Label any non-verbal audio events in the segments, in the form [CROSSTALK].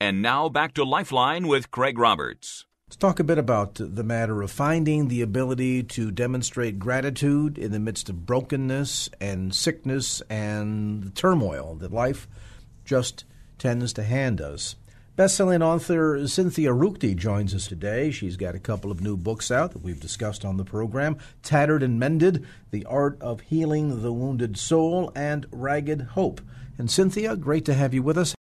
And now back to Lifeline with Craig Roberts. Let's talk a bit about the matter of finding the ability to demonstrate gratitude in the midst of brokenness and sickness and the turmoil that life just tends to hand us. Best-selling author Cynthia Ruchti joins us today. She's got a couple of new books out that we've discussed on the program: "Tattered and Mended: The Art of Healing the Wounded Soul" and "Ragged Hope." And Cynthia, great to have you with us.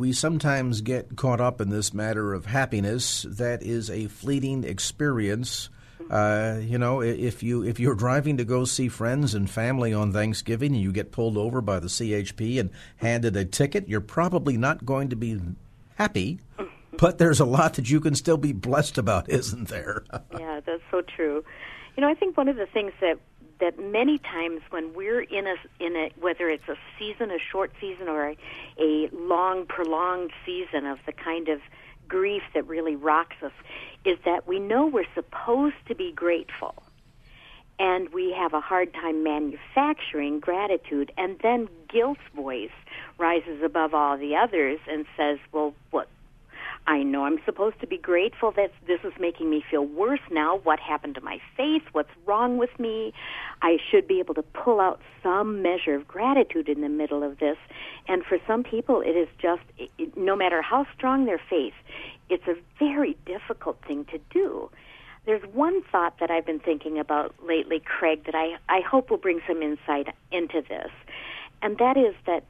We sometimes get caught up in this matter of happiness that is a fleeting experience. Uh, you know, if you if you're driving to go see friends and family on Thanksgiving and you get pulled over by the CHP and handed a ticket, you're probably not going to be happy. But there's a lot that you can still be blessed about, [LAUGHS] isn't there? yeah, that's so true. You know, I think one of the things that that many times when we're in a in a whether it's a season, a short season, or a, a long, prolonged season of the kind of grief that really rocks us, is that we know we're supposed to be grateful, and we have a hard time manufacturing gratitude, and then guilt's voice rises above all the others and says, "Well, what I know I'm supposed to be grateful that this is making me feel worse now. What happened to my faith? What's wrong with me? I should be able to pull out some measure of gratitude in the middle of this. And for some people, it is just, it, no matter how strong their faith, it's a very difficult thing to do. There's one thought that I've been thinking about lately, Craig, that I, I hope will bring some insight into this. And that is that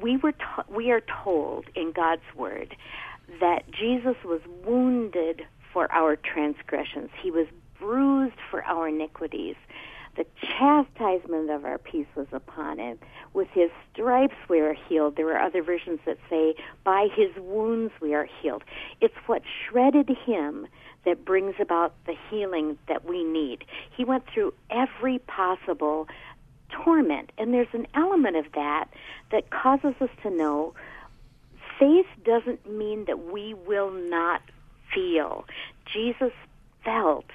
we were to- we are told in God's word that Jesus was wounded for our transgressions. He was bruised for our iniquities. The chastisement of our peace was upon him. With his stripes we are healed. There are other versions that say, by his wounds we are healed. It's what shredded him that brings about the healing that we need. He went through every possible torment, and there's an element of that that causes us to know faith doesn't mean that we will not feel. Jesus felt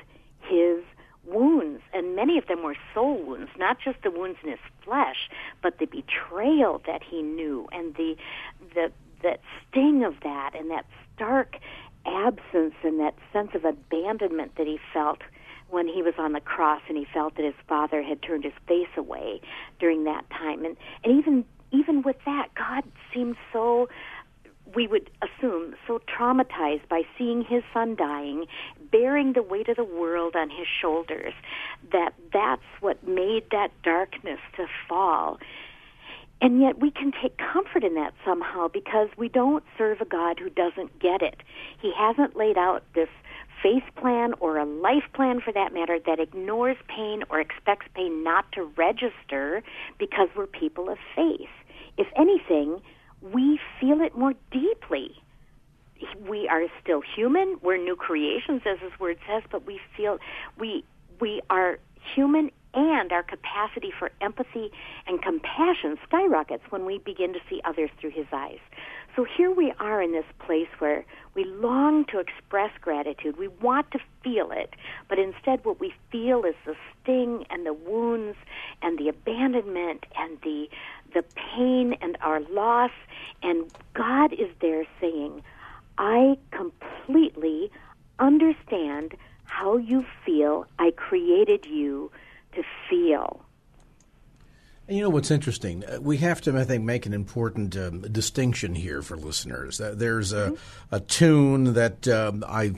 his wounds, and many of them were soul wounds, not just the wounds in his flesh, but the betrayal that he knew, and the the that sting of that, and that stark absence, and that sense of abandonment that he felt when he was on the cross, and he felt that his father had turned his face away during that time, and and even even with that, God seemed so we would assume, so traumatized by seeing his son dying, bearing the weight of the world on his shoulders, that that's what made that darkness to fall. And yet we can take comfort in that somehow because we don't serve a God who doesn't get it. He hasn't laid out this faith plan or a life plan for that matter that ignores pain or expects pain not to register because we're people of faith. If anything, we feel it more deeply. We are still human. We're new creations, as His Word says, but we feel we we are human, and our capacity for empathy and compassion skyrockets when we begin to see others through His eyes. So here we are in this place where we long to express gratitude. We want to feel it, but instead, what we feel is the sting and the wounds and the abandonment and the the pain and our loss and God is there saying, I completely understand how you feel. I created you to feel. And you know what's interesting? Uh, we have to, I think, make an important um, distinction here for listeners. Uh, there's a, mm-hmm. a tune that um, I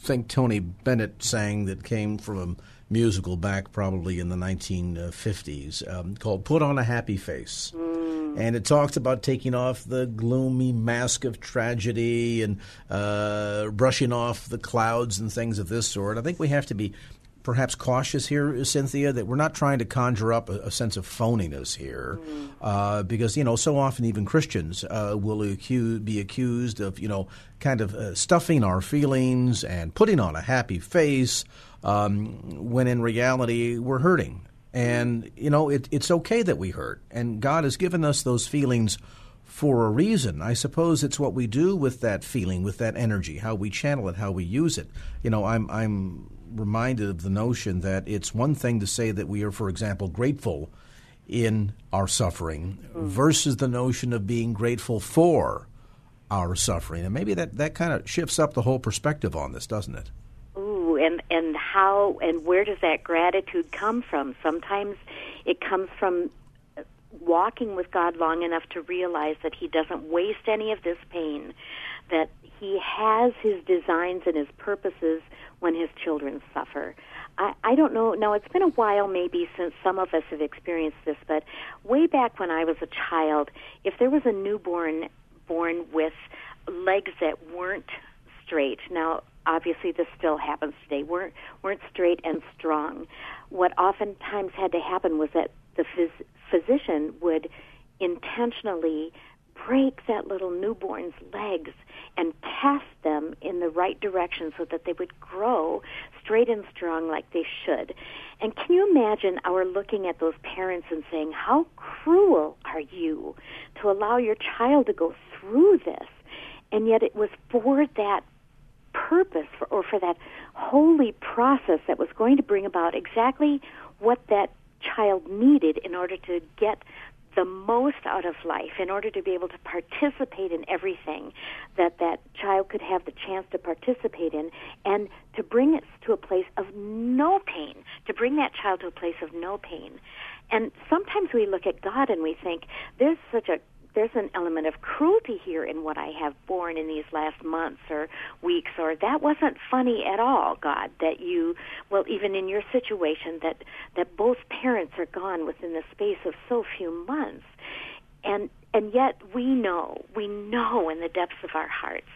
think Tony Bennett sang that came from a musical back probably in the 1950s um, called Put on a Happy Face. Mm and it talks about taking off the gloomy mask of tragedy and uh, brushing off the clouds and things of this sort. I think we have to be perhaps cautious here, Cynthia, that we're not trying to conjure up a, a sense of phoniness here, mm-hmm. uh, because you know so often even Christians uh, will accuse, be accused of you know kind of uh, stuffing our feelings and putting on a happy face um, when in reality we're hurting, and you know it, it's okay that we hurt, and God has given us those feelings for a reason. I suppose it's what we do with that feeling, with that energy, how we channel it, how we use it. You know, I'm I'm reminded of the notion that it's one thing to say that we are, for example, grateful in our suffering mm. versus the notion of being grateful for our suffering. And maybe that, that kind of shifts up the whole perspective on this, doesn't it? Ooh, and, and how and where does that gratitude come from? Sometimes it comes from walking with God long enough to realize that He doesn't waste any of this pain, that He has His designs and His purposes when His children suffer. I, I don't know. Now, it's been a while maybe since some of us have experienced this, but way back when I was a child, if there was a newborn born with legs that weren't straight, now obviously this still happens today, weren't weren't straight and strong. What oftentimes had to happen was that the phys- physician would intentionally break that little newborn's legs and test them in the right direction so that they would grow straight and strong like they should. And can you imagine our looking at those parents and saying, How cruel are you to allow your child to go through this? And yet it was for that purpose for, or for that holy process that was going to bring about exactly what that child needed in order to get the most out of life in order to be able to participate in everything that that child could have the chance to participate in and to bring it to a place of no pain to bring that child to a place of no pain. And sometimes we look at God and we think there's such a there's an element of cruelty here in what I have borne in these last months or weeks, or that wasn't funny at all, God, that you, well, even in your situation, that, that both parents are gone within the space of so few months. And, and yet we know, we know in the depths of our hearts,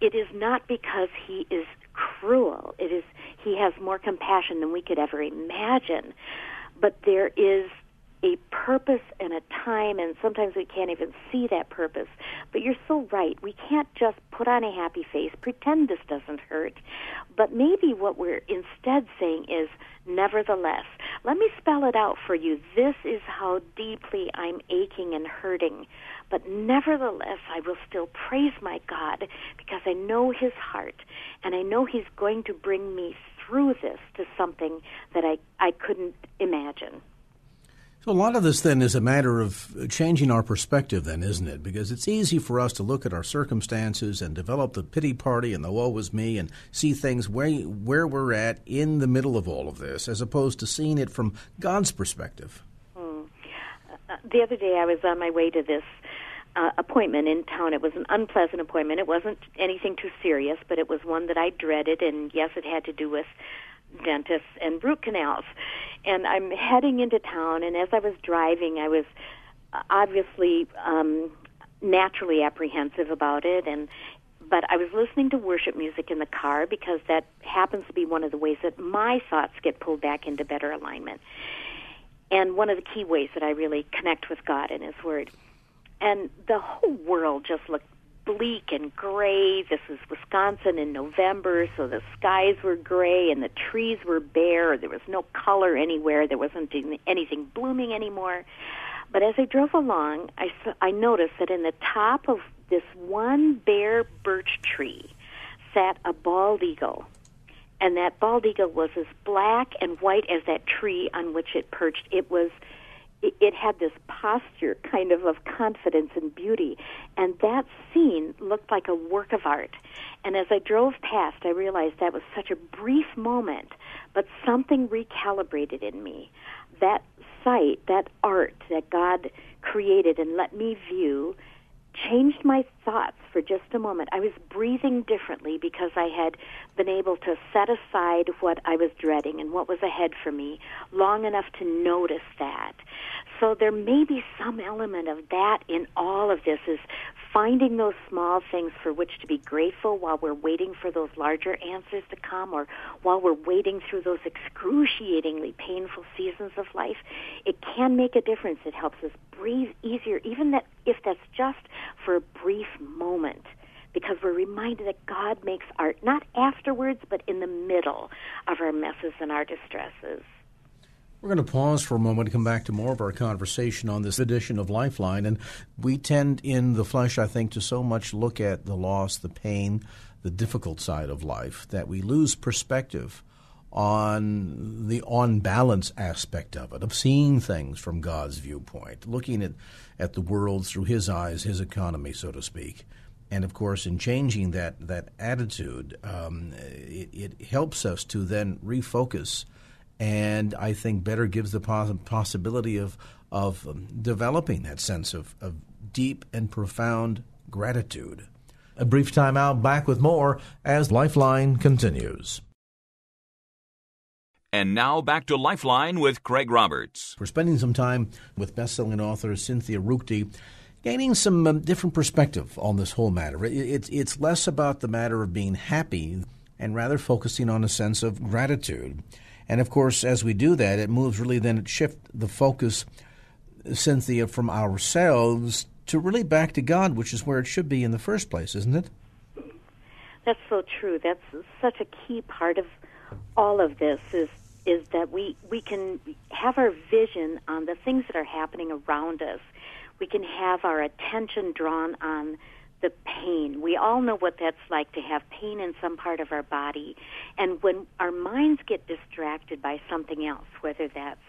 it is not because he is cruel. It is, he has more compassion than we could ever imagine. But there is a purpose and a time, and sometimes we can't even see that purpose. But you're so right. We can't just put on a happy face, pretend this doesn't hurt. But maybe what we're instead saying is, nevertheless, let me spell it out for you. This is how deeply I'm aching and hurting. But nevertheless, I will still praise my God because I know His heart, and I know He's going to bring me through this to something that I, I couldn't imagine. So a lot of this then is a matter of changing our perspective, then, isn't it? Because it's easy for us to look at our circumstances and develop the pity party and the woe is me and see things where where we're at in the middle of all of this, as opposed to seeing it from God's perspective. Hmm. Uh, the other day, I was on my way to this uh, appointment in town. It was an unpleasant appointment. It wasn't anything too serious, but it was one that I dreaded, and yes, it had to do with dentists and root canals. And I'm heading into town, and as I was driving, I was obviously um, naturally apprehensive about it, and but I was listening to worship music in the car because that happens to be one of the ways that my thoughts get pulled back into better alignment. And one of the key ways that I really connect with God and His Word. And the whole world just looked bleak and gray. This was Wisconsin in November, so the skies were gray and the trees were bare. There was no color anywhere. There wasn't anything blooming anymore. But as I drove along, I, I noticed that in the top of this one bare birch tree sat a bald eagle. And that bald eagle was as black and white as that tree on which it perched. It was it, had this posture kind of of confidence and beauty. And that scene looked like a work of art. And as i drove past i realized that was such a brief moment but something recalibrated in me. That sight that art that god created and let me view changed my thoughts for just a moment. I was breathing differently because I had been able to set aside what I was dreading and what was ahead for me long enough to notice that. So there may be some element of that in all of this is finding those small things for which to be grateful while we're waiting for those larger answers to come or while we're waiting through those excruciatingly painful seasons of life, it can make a difference. It helps us breathe easier, even that if that's just for a brief moment because we're reminded that God makes art not afterwards, but in the middle of our messes and our distresses. We're going to pause for a moment to come back to more of our conversation on this edition of Lifeline. And we tend in the flesh, I think, to so much look at the loss, the pain, the difficult side of life that we lose perspective on the on balance aspect of it, of seeing things from God's viewpoint, looking at, at the world through His eyes, His economy, so to speak and of course, in changing that that attitude, um, it, it, helps us to then refocus, and I think better gives the poss- possibility of of um, developing that sense of, of deep and profound gratitude. A brief time out. Back with more as Lifeline continues. And now back to Lifeline with Craig Roberts. We're spending some time with best-selling author Cynthia Ruchti gaining some um, different perspective on this whole matter. It, it, it's less about the matter of being happy and rather focusing on a sense of gratitude. And of course, as we do that, it moves really then it shift the focus, Cynthia, from ourselves to really back to God, which is where it should be in the first place, isn't it? That's so true. That's such a key part of all of this is is that we we can have our vision on the things that are happening around us we can have our attention drawn on the pain. We all know what that's like to have pain in some part of our body. And when our minds get distracted by something else, whether that's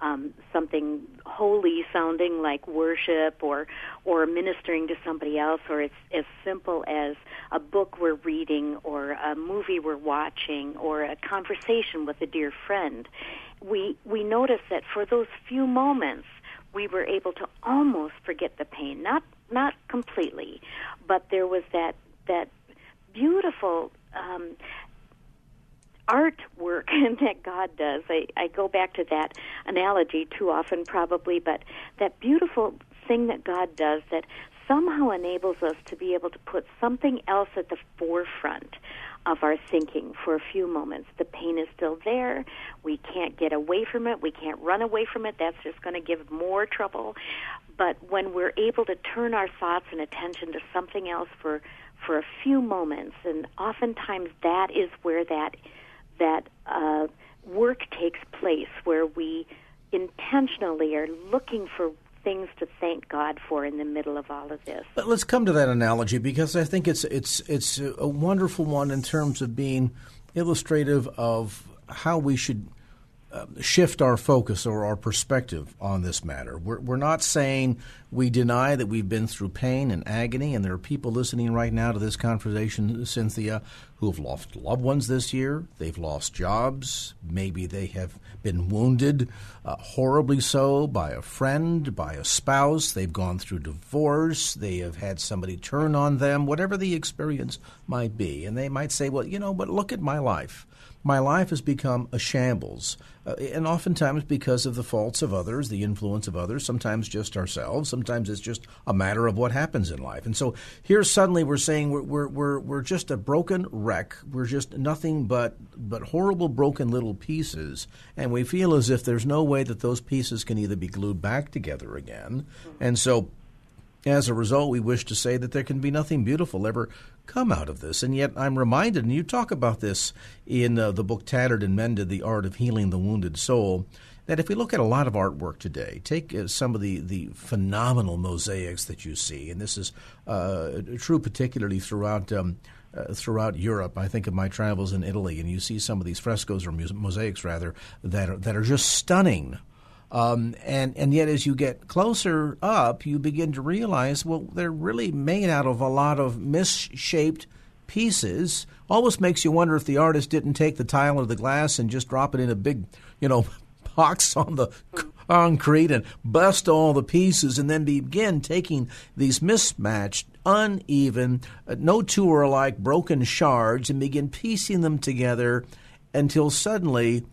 um, something holy sounding like worship or or ministering to somebody else or it's as simple as a book we're reading or a movie we're watching or a conversation with a dear friend we we notice that for those few moments we were able to almost forget the pain, not not completely, but there was that that beautiful um, artwork [LAUGHS] that God does. I, I go back to that analogy too often, probably, but that beautiful thing that God does that somehow enables us to be able to put something else at the forefront of our thinking for a few moments. The pain is still there. We can't get away from it. We can't run away from it. That's just going to give more trouble. But when we're able to turn our thoughts and attention to something else for for a few moments, and oftentimes that is where that that uh, work takes place, where we intentionally are looking for things to thank God for in the middle of all of this. But let's come to that analogy because I think it's it's it's a wonderful one in terms of being illustrative of how we should uh, shift our focus or our perspective on this matter. We're, we're not saying we deny that we've been through pain and agony, and there are people listening right now to this conversation, Cynthia, who have lost loved ones this year. They've lost jobs. Maybe they have been wounded, uh, horribly so, by a friend, by a spouse. They've gone through divorce. They have had somebody turn on them, whatever the experience might be. And they might say, well, you know, but look at my life my life has become a shambles. Uh, and oftentimes because of the faults of others, the influence of others, sometimes just ourselves, sometimes it's just a matter of what happens in life. And so here suddenly we're saying we're, we're, we're, we're just a broken wreck. We're just nothing but, but horrible broken little pieces. And we feel as if there's no way that those pieces can either be glued back together again. And so as a result, we wish to say that there can be nothing beautiful ever come out of this. And yet, I'm reminded, and you talk about this in uh, the book Tattered and Mended The Art of Healing the Wounded Soul, that if we look at a lot of artwork today, take uh, some of the, the phenomenal mosaics that you see, and this is uh, true particularly throughout. Um, uh, throughout Europe, I think of my travels in Italy, and you see some of these frescoes or mosaics rather that are, that are just stunning. Um, and and yet, as you get closer up, you begin to realize, well, they're really made out of a lot of misshaped pieces. Almost makes you wonder if the artist didn't take the tile or the glass and just drop it in a big, you know, [LAUGHS] box on the concrete and bust all the pieces, and then begin taking these mismatched, uneven, uh, no two are alike, broken shards, and begin piecing them together until suddenly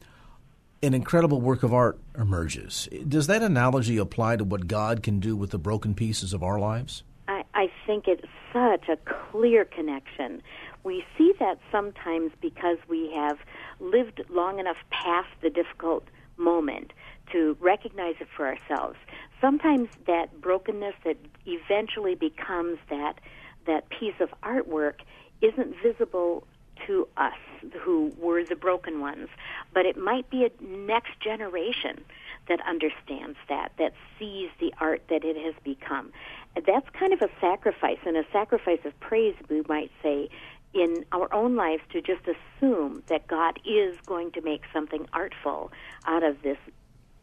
an incredible work of art emerges. Does that analogy apply to what God can do with the broken pieces of our lives? I, I think it's such a clear connection. We see that sometimes because we have lived long enough past the difficult moment to recognize it for ourselves. Sometimes that brokenness that eventually becomes that that piece of artwork isn't visible to us who were the broken ones, but it might be a next generation that understands that, that sees the art that it has become. That's kind of a sacrifice, and a sacrifice of praise, we might say, in our own lives to just assume that God is going to make something artful out of this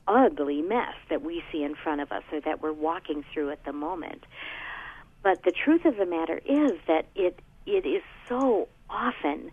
ugly mess that we see in front of us or that we're walking through at the moment. But the truth of the matter is that it it is so often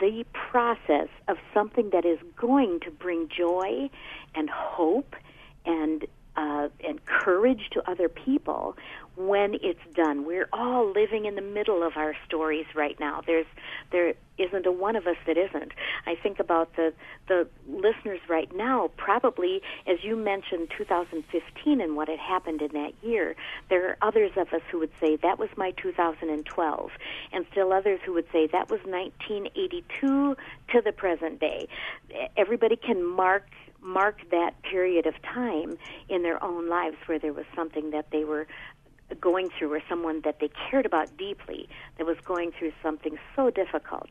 the process of something that is going to bring joy and hope and uh, and courage to other people when it's done. We're all living in the middle of our stories right now. There's there isn't a one of us that isn't. I think about the the listeners right now. Probably, as you mentioned, 2015 and what had happened in that year. There are others of us who would say that was my 2012, and still others who would say that was 1982 to the present day. Everybody can mark mark that period of time in their own lives where there was something that they were going through or someone that they cared about deeply that was going through something so difficult.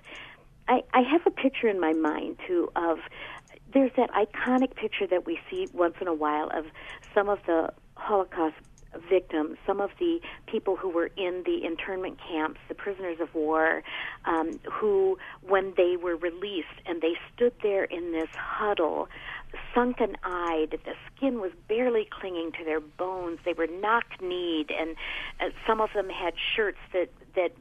I, I have a picture in my mind too of there's that iconic picture that we see once in a while of some of the Holocaust victims, some of the people who were in the internment camps, the prisoners of war, um, who, when they were released and they stood there in this huddle, sunken eyed, the skin was barely clinging to their bones, they were knock kneed, and uh, some of them had shirts that, that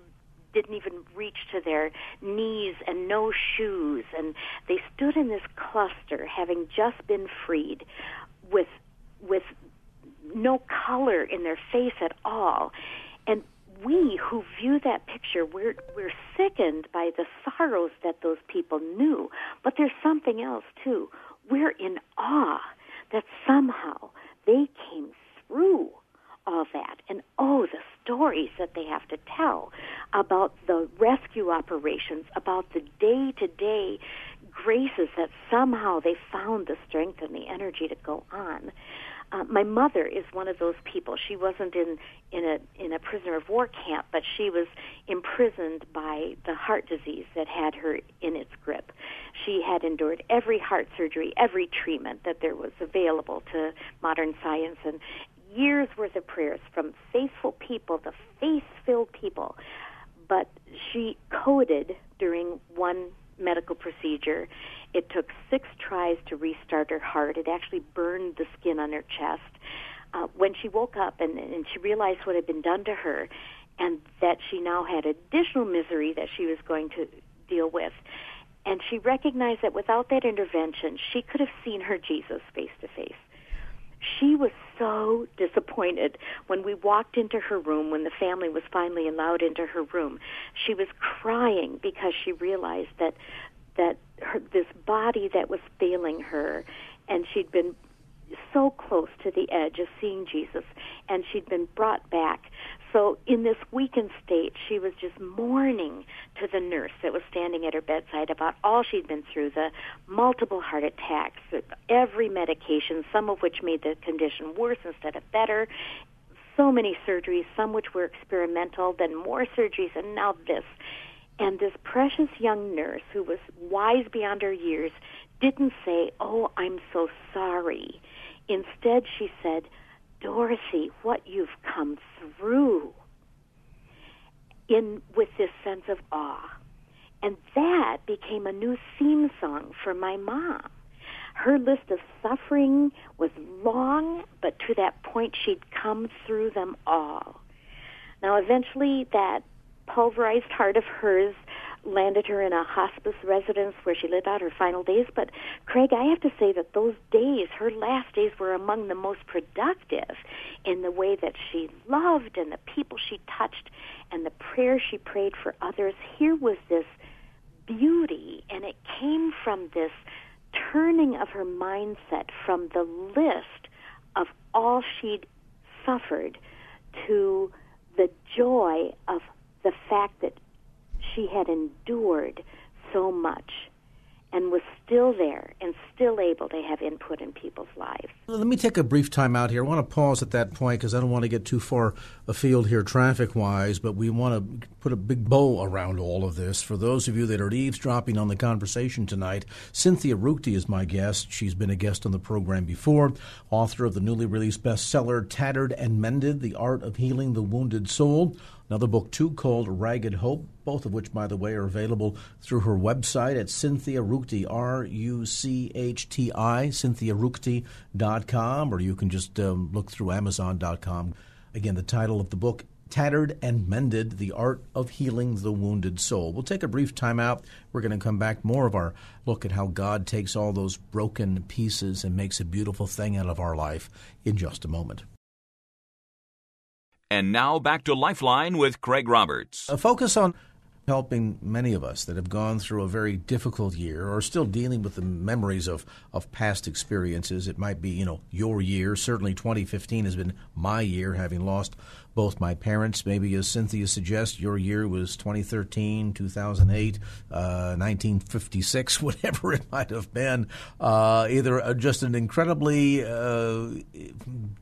didn't even reach to their knees and no shoes and they stood in this cluster having just been freed with with no color in their face at all. And we who view that picture, we're, we're sickened by the sorrows that those people knew. But there's something else, too. We're in awe that somehow they came through all that. And oh, the stories that they have to tell about the rescue operations, about the day to day graces that somehow they found the strength and the energy to go on. Uh, my mother is one of those people. She wasn't in in a in a prisoner of war camp, but she was imprisoned by the heart disease that had her in its grip. She had endured every heart surgery, every treatment that there was available to modern science, and years worth of prayers from faithful people, the faith-filled people. But she coded during one medical procedure it took six tries to restart her heart. It actually burned the skin on her chest. Uh, when she woke up and, and she realized what had been done to her and that she now had additional misery that she was going to deal with, and she recognized that without that intervention, she could have seen her Jesus face to face. She was so disappointed when we walked into her room, when the family was finally allowed into her room. She was crying because she realized that that her, this body that was failing her, and she'd been so close to the edge of seeing Jesus, and she'd been brought back. So, in this weakened state, she was just mourning to the nurse that was standing at her bedside about all she'd been through the multiple heart attacks, every medication, some of which made the condition worse instead of better. So many surgeries, some which were experimental, then more surgeries, and now this. And this precious young nurse, who was wise beyond her years, didn't say, Oh, I'm so sorry. Instead, she said, Dorothy, what you've come through. In, with this sense of awe. And that became a new theme song for my mom. Her list of suffering was long, but to that point, she'd come through them all. Now, eventually, that pulverized heart of hers landed her in a hospice residence where she lived out her final days. But, Craig, I have to say that those days, her last days, were among the most productive in the way that she loved and the people she touched and the prayers she prayed for others. Here was this beauty, and it came from this turning of her mindset from the list of all she'd suffered to the joy of the fact that she had endured so much and was still there and still able to have input in people's lives. Let me take a brief time out here. I want to pause at that point because I don't want to get too far afield here traffic wise, but we want to put a big bow around all of this. For those of you that are eavesdropping on the conversation tonight, Cynthia Ruchti is my guest. She's been a guest on the program before, author of the newly released bestseller Tattered and Mended The Art of Healing the Wounded Soul. Another book, too, called Ragged Hope, both of which, by the way, are available through her website at Cynthia Ruchti, R U C H T I, cynthiaruchti.com, or you can just um, look through Amazon.com. Again, the title of the book, Tattered and Mended The Art of Healing the Wounded Soul. We'll take a brief time out. We're going to come back more of our look at how God takes all those broken pieces and makes a beautiful thing out of our life in just a moment. And now back to Lifeline with Craig Roberts. A focus on helping many of us that have gone through a very difficult year or still dealing with the memories of, of past experiences. It might be, you know, your year. Certainly 2015 has been my year, having lost both my parents. Maybe, as Cynthia suggests, your year was 2013, 2008, uh, 1956, [LAUGHS] whatever it might have been. Uh, either just an incredibly uh,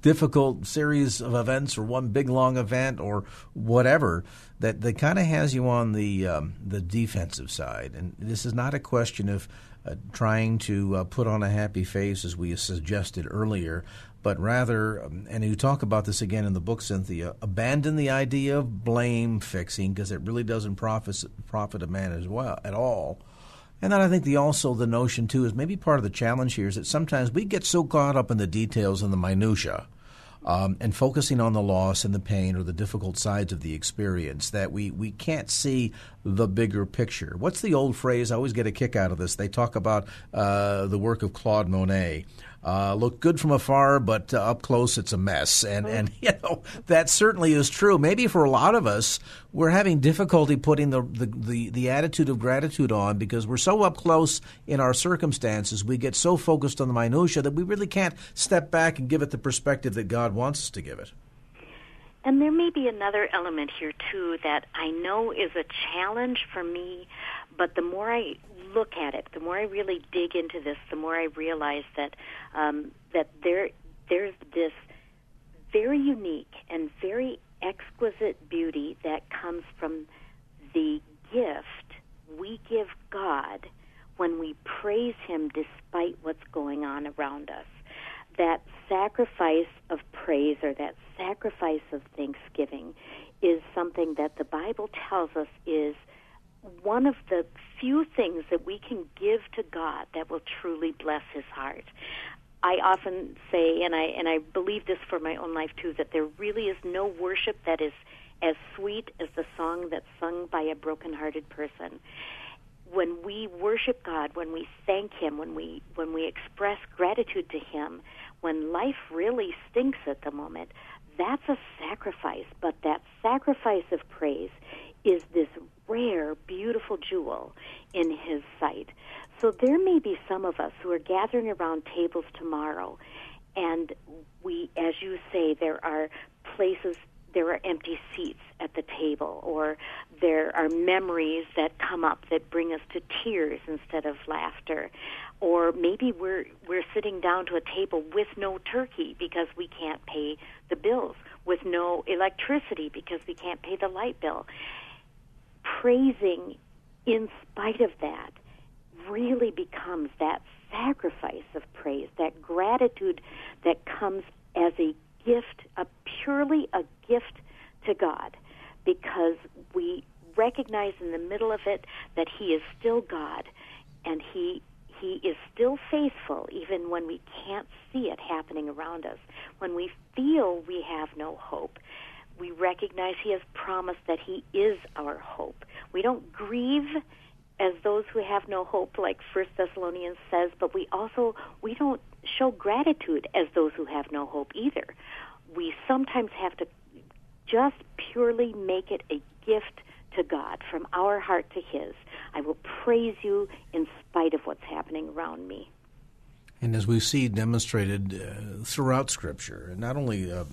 difficult series of events or one big long event or whatever that, that kind of has you on the um, the defensive side. And this is not a question of uh, trying to uh, put on a happy face, as we suggested earlier, but rather, um, and you talk about this again in the book, Cynthia, abandon the idea of blame fixing because it really doesn't profit profit a man as well at all. And then I think the also the notion too is maybe part of the challenge here is that sometimes we get so caught up in the details and the minutia um, and focusing on the loss and the pain or the difficult sides of the experience that we, we can't see the bigger picture. What's the old phrase? I always get a kick out of this. They talk about uh, the work of Claude Monet. Uh, look good from afar, but uh, up close it's a mess. And and [LAUGHS] you know that certainly is true. Maybe for a lot of us, we're having difficulty putting the, the, the, the, attitude of gratitude on because we're so up close in our circumstances. We get so focused on the minutia that we really can't step back and give it the perspective that God wants us to give it. And there may be another element here too that I know is a challenge for me, but the more I look at it, the more I really dig into this, the more I realize that um, that there there's this very unique and very exquisite beauty that comes from the gift we give God when we praise Him despite what's going on around us. That sacrifice of praise or that sacrifice of thanksgiving is something that the Bible tells us is one of the few things that we can give to God that will truly bless his heart. I often say and I and I believe this for my own life too that there really is no worship that is as sweet as the song that's sung by a broken-hearted person. When we worship God, when we thank him, when we when we express gratitude to him, when life really stinks at the moment, that's a sacrifice, but that sacrifice of praise is this rare, beautiful jewel in his sight. So there may be some of us who are gathering around tables tomorrow, and we, as you say, there are places, there are empty seats at the table, or there are memories that come up that bring us to tears instead of laughter. Or maybe we're we're sitting down to a table with no turkey because we can't pay the bills, with no electricity because we can't pay the light bill praising in spite of that really becomes that sacrifice of praise, that gratitude that comes as a gift, a purely a gift to God, because we recognize in the middle of it that He is still God, and He He is still faithful even when we can't see it happening around us, when we feel we have no hope we recognize He has promised that He is our hope. We don't grieve as those who have no hope, like First Thessalonians says, but we also we don't show gratitude as those who have no hope either. We sometimes have to just purely make it a gift to God from our heart to His. I will praise you in spite of what's happening around me. And as we see demonstrated uh, throughout Scripture, and not only uh,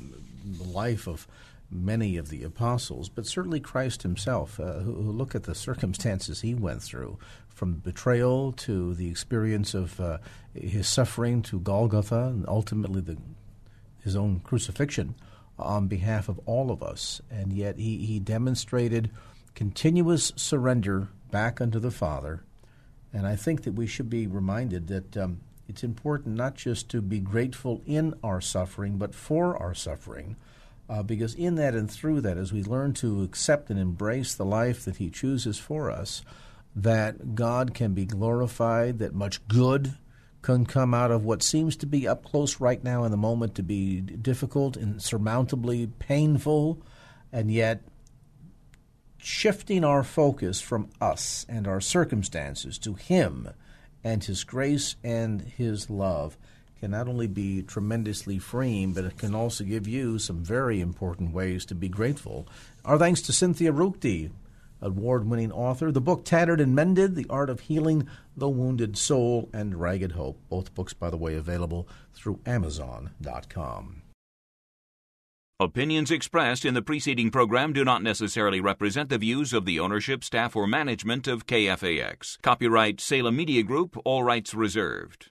the life of many of the apostles, but certainly Christ himself, uh, who, who, look at the circumstances he went through, from betrayal to the experience of uh, his suffering to Golgotha, and ultimately the, his own crucifixion on behalf of all of us. And yet he, he demonstrated continuous surrender back unto the Father. And I think that we should be reminded that um, it's important not just to be grateful in our suffering, but for our suffering. Uh, because in that and through that, as we learn to accept and embrace the life that He chooses for us, that God can be glorified, that much good can come out of what seems to be up close right now in the moment to be difficult and surmountably painful, and yet shifting our focus from us and our circumstances to Him and His grace and His love can not only be tremendously freeing, but it can also give you some very important ways to be grateful. Our thanks to Cynthia Ruchti, award winning author. The book Tattered and Mended The Art of Healing the Wounded Soul and Ragged Hope. Both books, by the way, available through Amazon.com. Opinions expressed in the preceding program do not necessarily represent the views of the ownership, staff, or management of KFAX. Copyright Salem Media Group, all rights reserved.